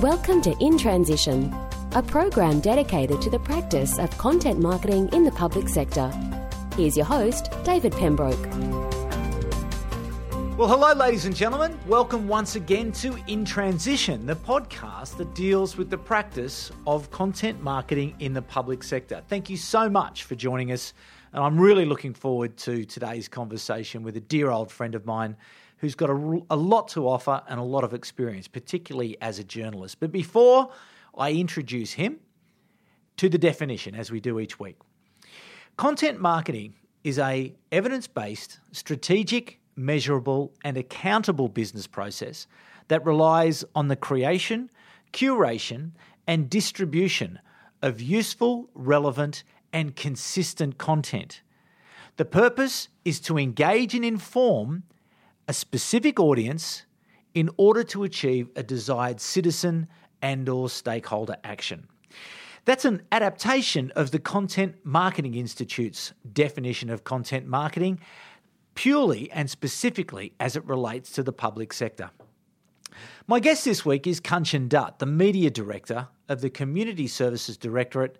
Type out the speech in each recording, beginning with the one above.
Welcome to In Transition, a program dedicated to the practice of content marketing in the public sector. Here's your host, David Pembroke. Well, hello, ladies and gentlemen. Welcome once again to In Transition, the podcast that deals with the practice of content marketing in the public sector. Thank you so much for joining us. And I'm really looking forward to today's conversation with a dear old friend of mine who's got a, a lot to offer and a lot of experience, particularly as a journalist. But before I introduce him to the definition, as we do each week, content marketing is a evidence-based, strategic, measurable, and accountable business process that relies on the creation, curation, and distribution of useful, relevant, and consistent content. The purpose is to engage and inform a specific audience in order to achieve a desired citizen and or stakeholder action. That's an adaptation of the Content Marketing Institute's definition of content marketing purely and specifically as it relates to the public sector. My guest this week is Kanchan Dutt, the Media Director of the Community Services Directorate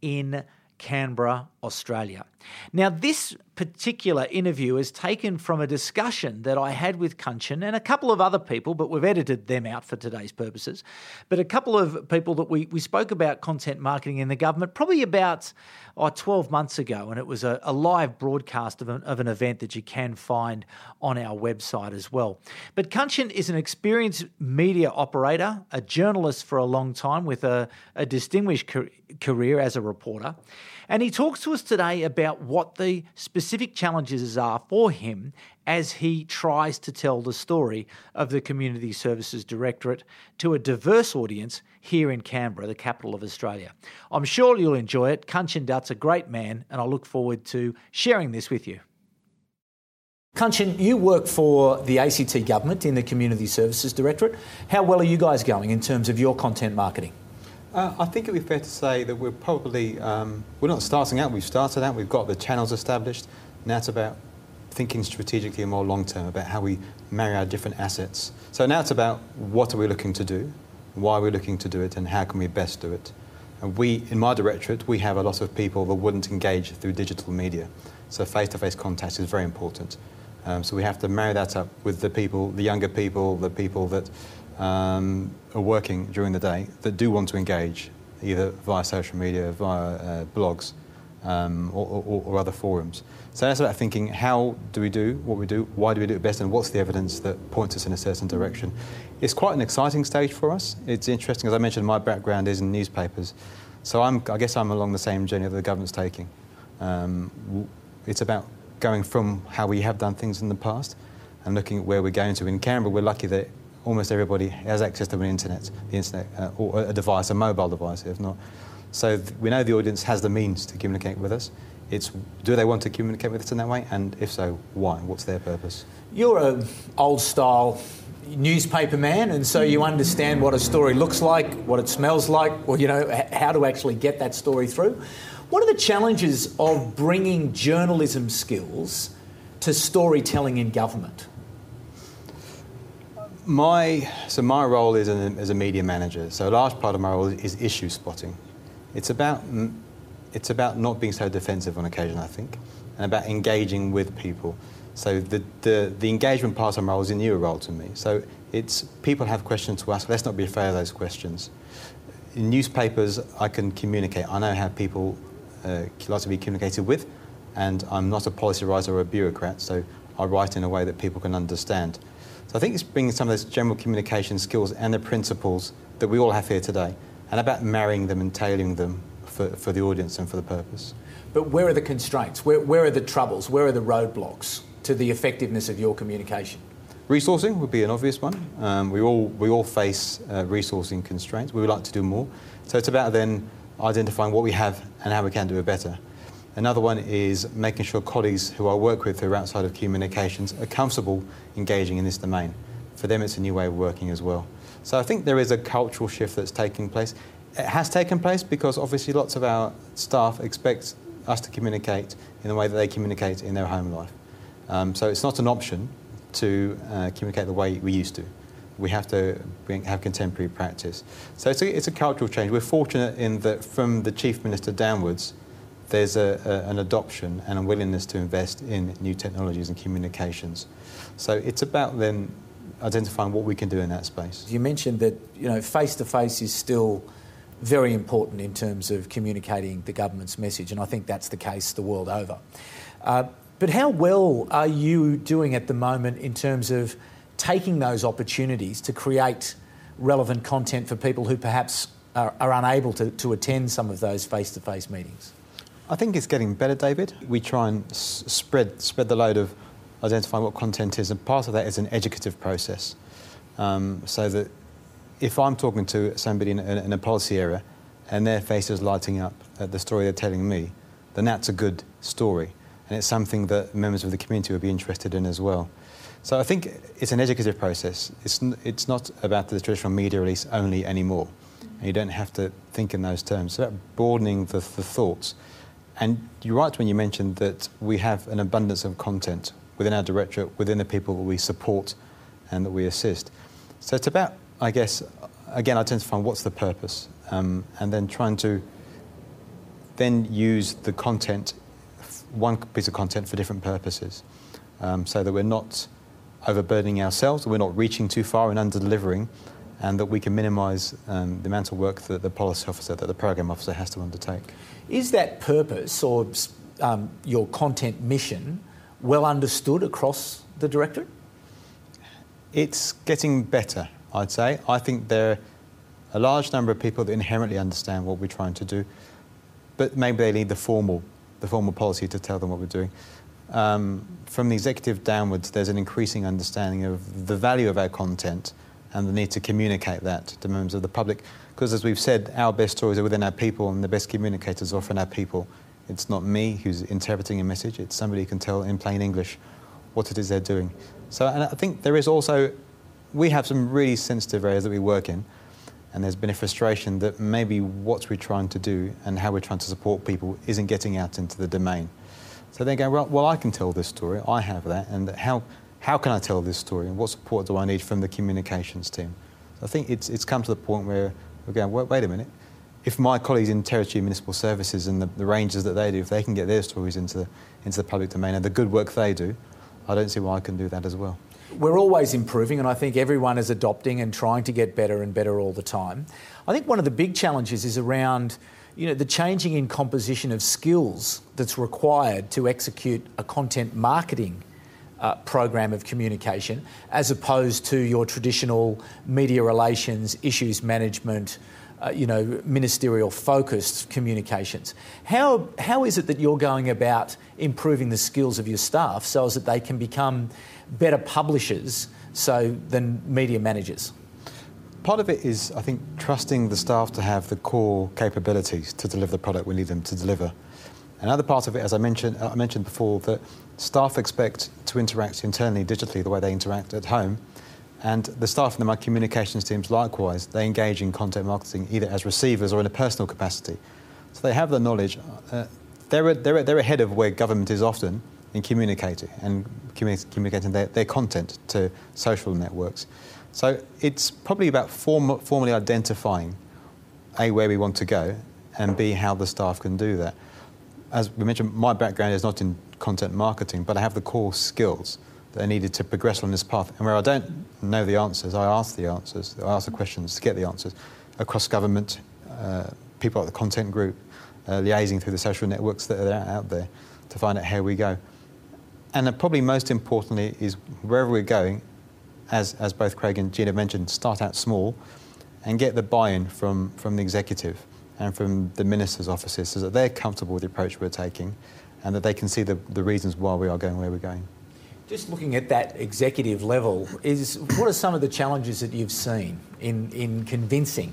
in Canberra, Australia. Now, this particular interview is taken from a discussion that I had with Kanchan and a couple of other people, but we've edited them out for today's purposes. But a couple of people that we, we spoke about content marketing in the government probably about oh, 12 months ago, and it was a, a live broadcast of an, of an event that you can find on our website as well. But Kanchan is an experienced media operator, a journalist for a long time with a, a distinguished career as a reporter. And he talks to us today about what the specific challenges are for him as he tries to tell the story of the Community Services Directorate to a diverse audience here in Canberra, the capital of Australia. I'm sure you'll enjoy it. Kanchan Dutt's a great man, and I look forward to sharing this with you. Kanchan, you work for the ACT government in the Community Services Directorate. How well are you guys going in terms of your content marketing? Uh, I think it would be fair to say that we're probably, um, we're not starting out, we've started out, we've got the channels established. Now it's about thinking strategically and more long term about how we marry our different assets. So now it's about what are we looking to do, why are we looking to do it, and how can we best do it. And we, in my directorate, we have a lot of people that wouldn't engage through digital media. So face to face contact is very important. Um, so we have to marry that up with the people, the younger people, the people that um, are working during the day that do want to engage, either via social media, via uh, blogs, um, or, or, or, other forums. So that's about thinking how do we do what we do, why do we do it best, and what's the evidence that points us in a certain direction. It's quite an exciting stage for us. It's interesting, as I mentioned, my background is in newspapers. So I'm, I guess I'm along the same journey that the government's taking. Um, it's about going from how we have done things in the past and looking at where we're going to. In Canberra, we're lucky that almost everybody has access to an internet, the internet, uh, or a device, a mobile device, if not. So we know the audience has the means to communicate with us. It's do they want to communicate with us in that way, and if so, why? What's their purpose? You're an old style newspaper man, and so you understand what a story looks like, what it smells like, or you know how to actually get that story through. What are the challenges of bringing journalism skills to storytelling in government? My, so my role is an, as a media manager. So a large part of my role is issue spotting. It's about, it's about not being so defensive on occasion, I think, and about engaging with people. So the, the, the engagement part of my role is a new role to me. So it's people have questions to ask. Let's not be afraid of those questions. In newspapers, I can communicate. I know how people uh, like to be communicated with, and I'm not a policy writer or a bureaucrat, so I write in a way that people can understand. So I think it's bringing some of those general communication skills and the principles that we all have here today, and about marrying them and tailoring them for, for the audience and for the purpose. But where are the constraints? Where, where are the troubles? Where are the roadblocks to the effectiveness of your communication? Resourcing would be an obvious one. Um, we, all, we all face uh, resourcing constraints. We would like to do more. So it's about then identifying what we have and how we can do it better. Another one is making sure colleagues who I work with who are outside of communications are comfortable engaging in this domain. For them, it's a new way of working as well. So I think there is a cultural shift that's taking place. It has taken place because obviously lots of our staff expect us to communicate in the way that they communicate in their home life. Um, so it's not an option to uh, communicate the way we used to. we have to bring, have contemporary practice. So it's a, it's a cultural change. We're fortunate in that from the chief minister downwards, there's a, a, an adoption and a willingness to invest in new technologies and communications. So it's about then identifying what we can do in that space. You mentioned that you know face to face is still very important in terms of communicating the government's message, and I think that's the case the world over. Uh, but how well are you doing at the moment in terms of taking those opportunities to create relevant content for people who perhaps are, are unable to, to attend some of those face to face meetings? I think it's getting better, David. We try and s- spread, spread the load of identifying what content is, and part of that is an educative process. Um, so that if I'm talking to somebody in, in, in, a policy area and their face is lighting up at the story they're telling me, then that's a good story. And it's something that members of the community would be interested in as well. So I think it's an educative process. It's, n- it's not about the traditional media release only anymore. And you don't have to think in those terms. It's about broadening the, the thoughts. And you're right when you mentioned that we have an abundance of content within our directorate, within the people that we support and that we assist. So it's about, I guess, again, identifying what's the purpose um, and then trying to then use the content, one piece of content for different purposes, um, so that we're not overburdening ourselves, we're not reaching too far and under delivering, and that we can minimise um, the amount of work that the policy officer, that the program officer has to undertake. Is that purpose or um, your content mission well understood across the directorate? It's getting better, I'd say. I think there are a large number of people that inherently understand what we're trying to do, but maybe they need the formal, the formal policy to tell them what we're doing. Um, from the executive downwards, there's an increasing understanding of the value of our content and the need to communicate that to members of the public. Because as we've said, our best stories are within our people, and the best communicators are often our people. It's not me who's interpreting a message, it's somebody who can tell in plain English what it is they're doing. So, and I think there is also, we have some really sensitive areas that we work in, and there's been a frustration that maybe what we're trying to do and how we're trying to support people isn't getting out into the domain. So they go, well, well, I can tell this story, I have that, and how, how can I tell this story, and what support do I need from the communications team? I think it's, it's come to the point where we're going, wait, wait a minute, if my colleagues in territory municipal services and the, the, ranges that they do, if they can get their stories into the, into the public domain and the good work they do, I don't see why I can do that as well. We're always improving, and I think everyone is adopting and trying to get better and better all the time. I think one of the big challenges is around you know, the changing in composition of skills that's required to execute a content marketing uh, program of communication as opposed to your traditional media relations, issues management, uh, you know, ministerial focused communications. How, how is it that you're going about improving the skills of your staff so as that they can become better publishers so than media managers? Part of it is, I think, trusting the staff to have the core capabilities to deliver the product we need them to deliver. Another part of it, as I mentioned, I mentioned before, that staff expect to interact internally digitally the way they interact at home and the staff in my communications teams, likewise, they engage in content marketing either as receivers or in a personal capacity. So they have the knowledge. Uh, they're, they're, they're ahead of where government is often in communicating and communicating their, their content to social networks. So it's probably about form, formally identifying A, where we want to go, and B, how the staff can do that. As we mentioned, my background is not in content marketing, but I have the core skills that are needed to progress on this path. And where I don't know the answers, I ask the answers, I ask the questions to get the answers across government, uh, people like the content group, uh, liaising through the social networks that are out there to find out how we go. And probably most importantly is wherever we're going, as, as both Craig and Gina mentioned, start out small and get the buy-in from, from the executive and from the minister's offices so that they're comfortable with the approach we're taking and that they can see the, the reasons why we are going where we're going. Just looking at that executive level, is what are some of the challenges that you've seen in, in convincing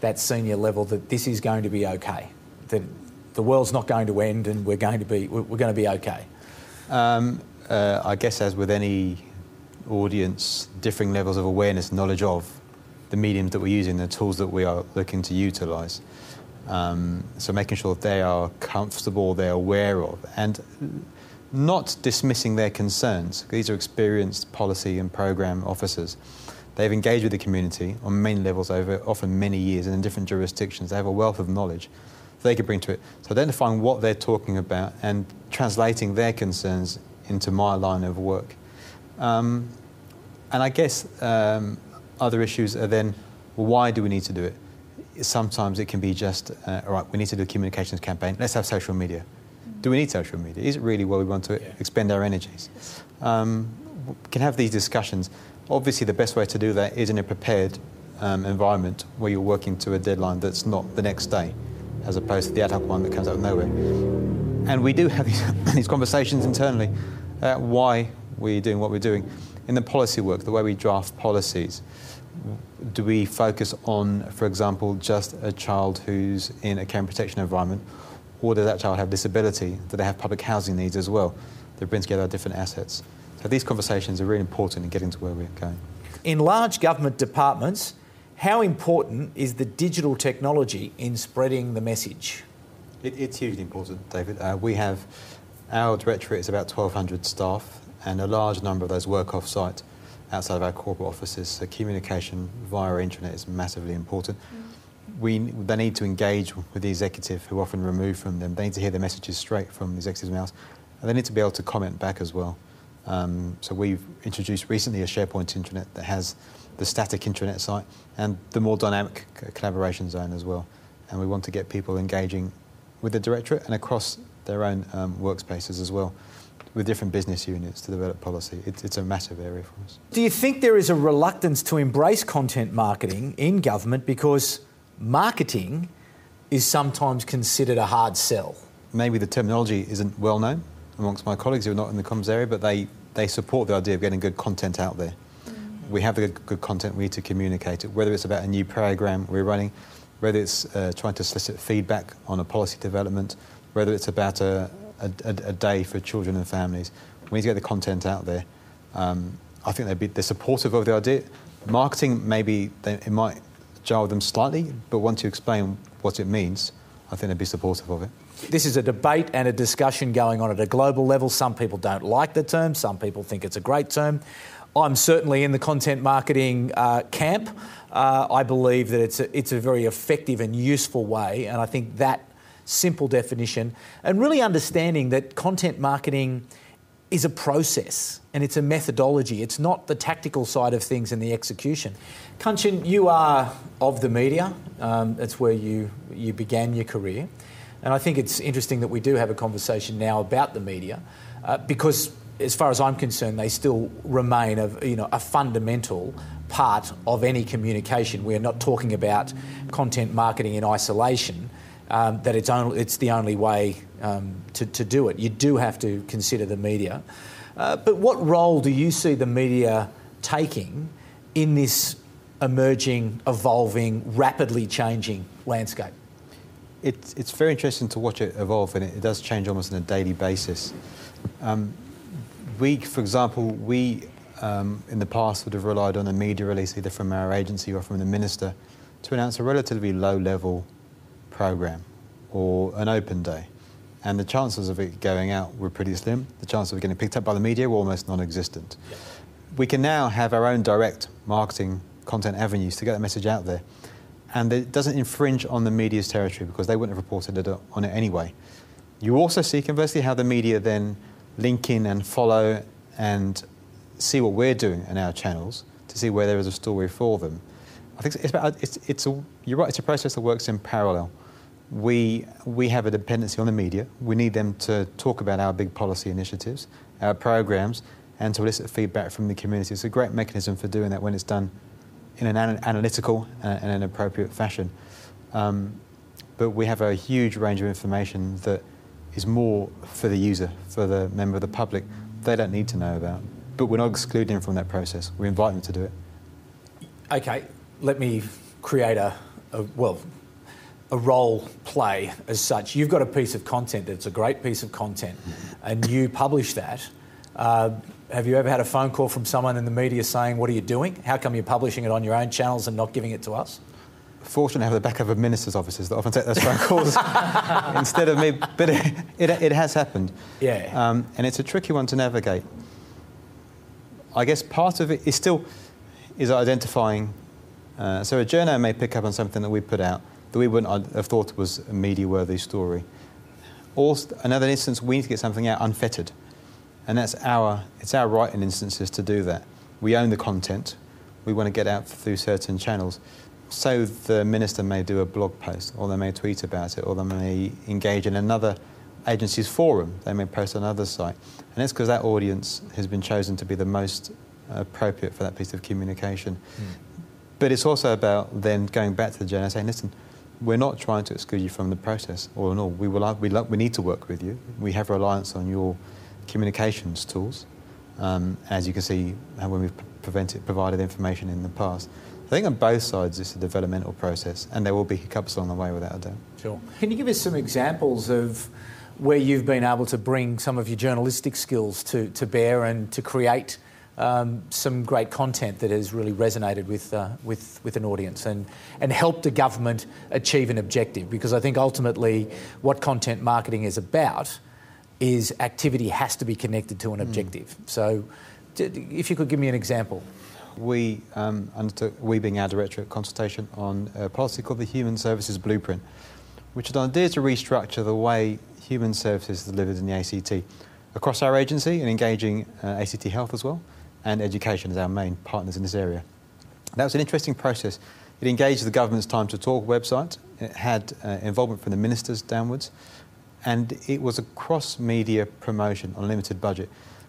that senior level that this is going to be okay, that the world's not going to end and we're going to be we're going to be okay? Um, uh, I guess as with any audience, differing levels of awareness, knowledge of the mediums that we're using, the tools that we are looking to utilise. Um, so making sure that they are comfortable, they're aware of, and not dismissing their concerns. These are experienced policy and program officers. They've engaged with the community on many levels over often many years and in different jurisdictions. They have a wealth of knowledge they could bring to it. So identifying what they're talking about and translating their concerns into my line of work. Um, and I guess um, other issues are then, why do we need to do it? Sometimes it can be just, uh, all right, we need to do a communications campaign. Let's have social media. Do we need social media? Is it really where we want to yeah. expend our energies? Um, we can have these discussions. Obviously, the best way to do that is in a prepared um, environment where you're working to a deadline that's not the next day as opposed to the ad hoc one that comes out of nowhere. And we do have these, these conversations internally about why we're doing what we're doing. In the policy work, the way we draft policies, do we focus on, for example, just a child who's in a care and protection environment, or does that child have disability? Do they have public housing needs as well? That bring together different assets. So these conversations are really important in getting to where we're going. In large government departments, how important is the digital technology in spreading the message? It, it's hugely important, David. Uh, we have our directorate is about 1,200 staff, and a large number of those work off site outside of our corporate offices. So communication via our intranet is massively important. Mm. We, they need to engage with the executive, who often remove from them. They need to hear the messages straight from the executive's mouth, and they need to be able to comment back as well. Um, so we've introduced recently a SharePoint intranet that has the static intranet site and the more dynamic collaboration zone as well. And we want to get people engaging with the directorate and across their own um, workspaces as well with different business units to develop policy. It's, it's a massive area for us. Do you think there is a reluctance to embrace content marketing in government because marketing is sometimes considered a hard sell? Maybe the terminology isn't well known amongst my colleagues who are not in the comms area, but they, they support the idea of getting good content out there we have the good, good, content, we need to communicate it, whether it's about a new program we're running, whether it's uh, trying to solicit feedback on a policy development, whether it's about a, a, a, day for children and families. We need to get the content out there. Um, I think they'd be, they're supportive of the idea. Marketing, maybe they, it might jar them slightly, but once you explain what it means, I think they'd be supportive of it. This is a debate and a discussion going on at a global level. Some people don't like the term, some people think it's a great term. I'm certainly in the content marketing uh, camp. Uh, I believe that it's a, it's a very effective and useful way, and I think that simple definition and really understanding that content marketing is a process and it's a methodology. It's not the tactical side of things and the execution. Kanchan, you are of the media. Um, that's where you, you began your career. And I think it's interesting that we do have a conversation now about the media uh, because as far as I'm concerned, they still remain a, you know, a fundamental part of any communication. We're not talking about content marketing in isolation, um, that it's, only, it's the only way um, to, to do it. You do have to consider the media. Uh, but what role do you see the media taking in this emerging, evolving, rapidly changing landscape? It's, it's very interesting to watch it evolve, and it, it does change almost on a daily basis. Um, we, for example, we um, in the past would have relied on a media release either from our agency or from the minister to announce a relatively low level program or an open day. And the chances of it going out were pretty slim. The chances of it getting picked up by the media were almost non existent. Yeah. We can now have our own direct marketing content avenues to get the message out there. And it doesn't infringe on the media's territory because they wouldn't have reported it on it anyway. You also see, conversely, how the media then link in and follow and see what we're doing in our channels to see where there is a story for them. I think it's about, it's, it's a, you're right, it's a process that works in parallel. We, we have a dependency on the media. We need them to talk about our big policy initiatives, our programs, and to elicit feedback from the community. It's a great mechanism for doing that when it's done in an analytical and an appropriate fashion. Um, but we have a huge range of information that is more for the user, for the member of the public. They don't need to know about. But we're not excluding them from that process. We invite them to do it. Okay, let me create a, a well, a role play as such. You've got a piece of content that's a great piece of content, and you publish that. Uh, have you ever had a phone call from someone in the media saying, What are you doing? How come you're publishing it on your own channels and not giving it to us? Fortunately, I have the backup of ministers' offices that often take those phone calls instead of me. But it, it, it has happened. Yeah. Um, and it's a tricky one to navigate. I guess part of it is still, is identifying. Uh, so a journo may pick up on something that we put out that we wouldn't have thought was a media-worthy story. Or another instance, we need to get something out unfettered, and that's our it's our right in instances to do that. We own the content. We want to get out through certain channels. So the minister may do a blog post, or they may tweet about it, or they may engage in another agency's forum. They may post on another site, and it's because that audience has been chosen to be the most appropriate for that piece of communication. Mm. But it's also about then going back to the journalist and saying, listen, we're not trying to exclude you from the process, or no, we will. We, we need to work with you. We have reliance on your communications tools, um, as you can see when we've prevented, provided information in the past. I think on both sides it's a developmental process, and there will be hiccups along the way without a doubt. Sure. Can you give us some examples of where you've been able to bring some of your journalistic skills to, to bear and to create um, some great content that has really resonated with, uh, with, with an audience and, and helped a government achieve an objective. Because I think ultimately what content marketing is about is activity has to be connected to an hmm. objective. Mm. So if you could give me an example. We um, undertook, we being our director directorate, consultation on a policy called the Human Services Blueprint, which is an idea to restructure the way human services are delivered in the ACT across our agency and engaging uh, ACT Health as well and education as our main partners in this area. That was an interesting process. It engaged the government's Time to Talk website. It had uh, involvement from the ministers downwards, and it was a cross-media promotion on a limited budget.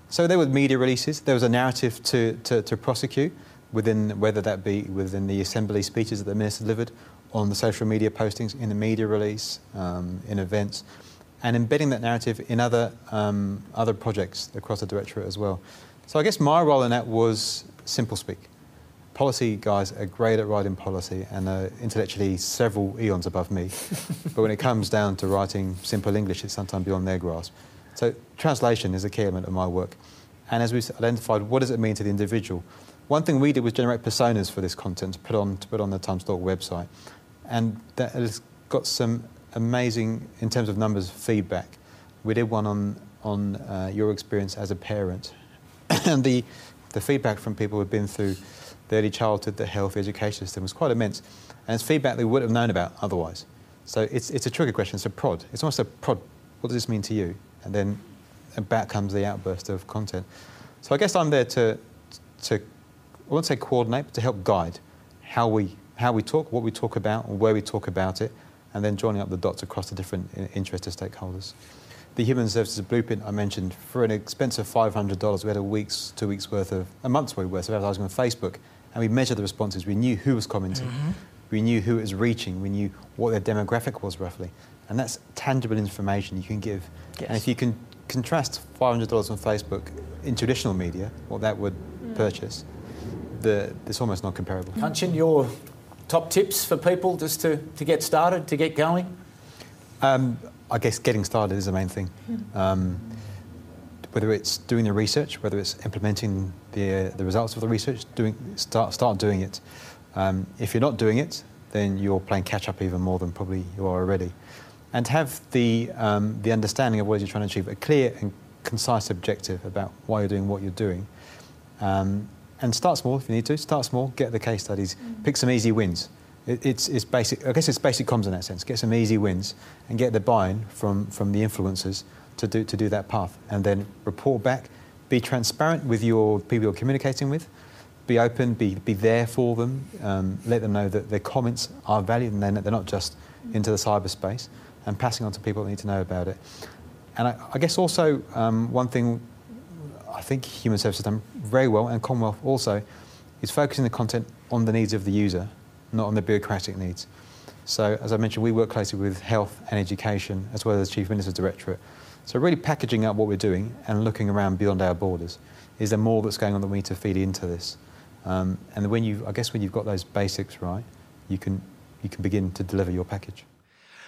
So there were media releases. There was a narrative to, to, to prosecute within whether that be within the assembly speeches that the minister delivered, on the social media postings, in the media release, um, in events, and embedding that narrative in other um, other projects across the directorate as well. So I guess my role in that was simple speak. Policy guys are great at writing policy and are intellectually several eons above me. but when it comes down to writing simple English, it's sometimes beyond their grasp. So translation is a key element of my work. And as we identified, what does it mean to the individual? One thing we did was generate personas for this content to put on, to put on the Times Talk website. And that has got some amazing, in terms of numbers, feedback. We did one on, on uh, your experience as a parent and the, the feedback from people who've been through the early childhood, the health, education system was quite immense. And it's feedback they wouldn't have known about otherwise. So it's, it's a trigger question, it's a prod. It's almost a prod. What does this mean to you? And then back comes the outburst of content. So I guess I'm there to, to I won't say coordinate, but to help guide how we, how we talk, what we talk about, and where we talk about it, and then joining up the dots across the different interested stakeholders the human services blueprint I mentioned, for an expensive $500, we had a week's, two weeks worth of, a month's worth of advertising on Facebook, and we measured the responses. We knew who was commenting, mm-hmm. we knew who it was reaching, we knew what their demographic was roughly. And that's tangible information you can give. Yes. And if you can contrast $500 on Facebook in traditional media, what that would mm. purchase, the, it's almost not comparable. Kanchan, your top tips for people just to, to get started, to get going? Um, I guess getting started is the main thing. Um, whether it's doing the research, whether it's implementing the, uh, the results of the research, doing, start, start doing it. Um, if you're not doing it, then you're playing catch up even more than probably you are already. And have the, um, the understanding of what you're trying to achieve, a clear and concise objective about why you're doing what you're doing. Um, and start small if you need to. Start small, get the case studies, mm. pick some easy wins. It, it's, it's basic, I guess it's basic comms in that sense. Get some easy wins and get the buy-in from, from the influencers to do, to do that path. And then report back, be transparent with your people you're communicating with, be open, be, be there for them, um, let them know that their comments are valued and that they're not just into the cyberspace, and passing on to people that need to know about it. And I, I guess also um, one thing I think Human Services done very well, and Commonwealth also, is focusing the content on the needs of the user not on the bureaucratic needs. So, as I mentioned, we work closely with health and education as well as the Chief Minister's Directorate. So, really packaging up what we're doing and looking around beyond our borders. Is there more that's going on that we need to feed into this? Um, and when you, I guess, when you've got those basics right, you can you can begin to deliver your package.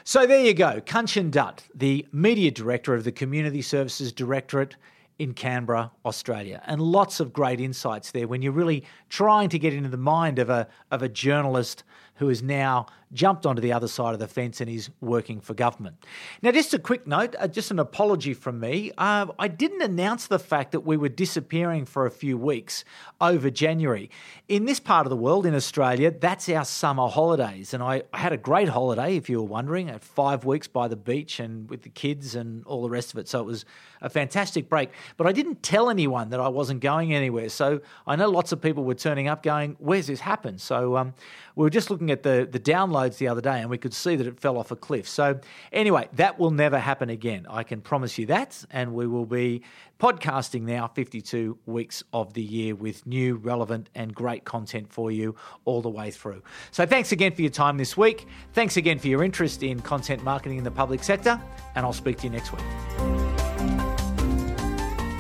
So there you go, Kanchan Dutt, the Media Director of the Community Services Directorate in Canberra, Australia. And lots of great insights there when you're really trying to get into the mind of a, of a journalist who is now jumped onto the other side of the fence and is working for government. Now, just a quick note, uh, just an apology from me. Uh, I didn't announce the fact that we were disappearing for a few weeks over January. In this part of the world, in Australia, that's our summer holidays. And I, I had a great holiday, if you were wondering, at five weeks by the beach and with the kids and all the rest of it. So it was a fantastic break. But I didn't tell anyone that I wasn't going anywhere. So I know lots of people were turning up going, Where's this happened? So um, we were just looking at the, the downloads the other day and we could see that it fell off a cliff. So, anyway, that will never happen again. I can promise you that. And we will be podcasting now 52 weeks of the year with new, relevant, and great content for you all the way through. So, thanks again for your time this week. Thanks again for your interest in content marketing in the public sector. And I'll speak to you next week.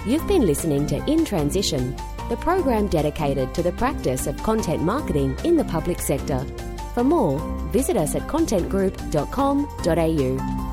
You've been listening to In Transition, the program dedicated to the practice of content marketing in the public sector. For more, visit us at contentgroup.com.au.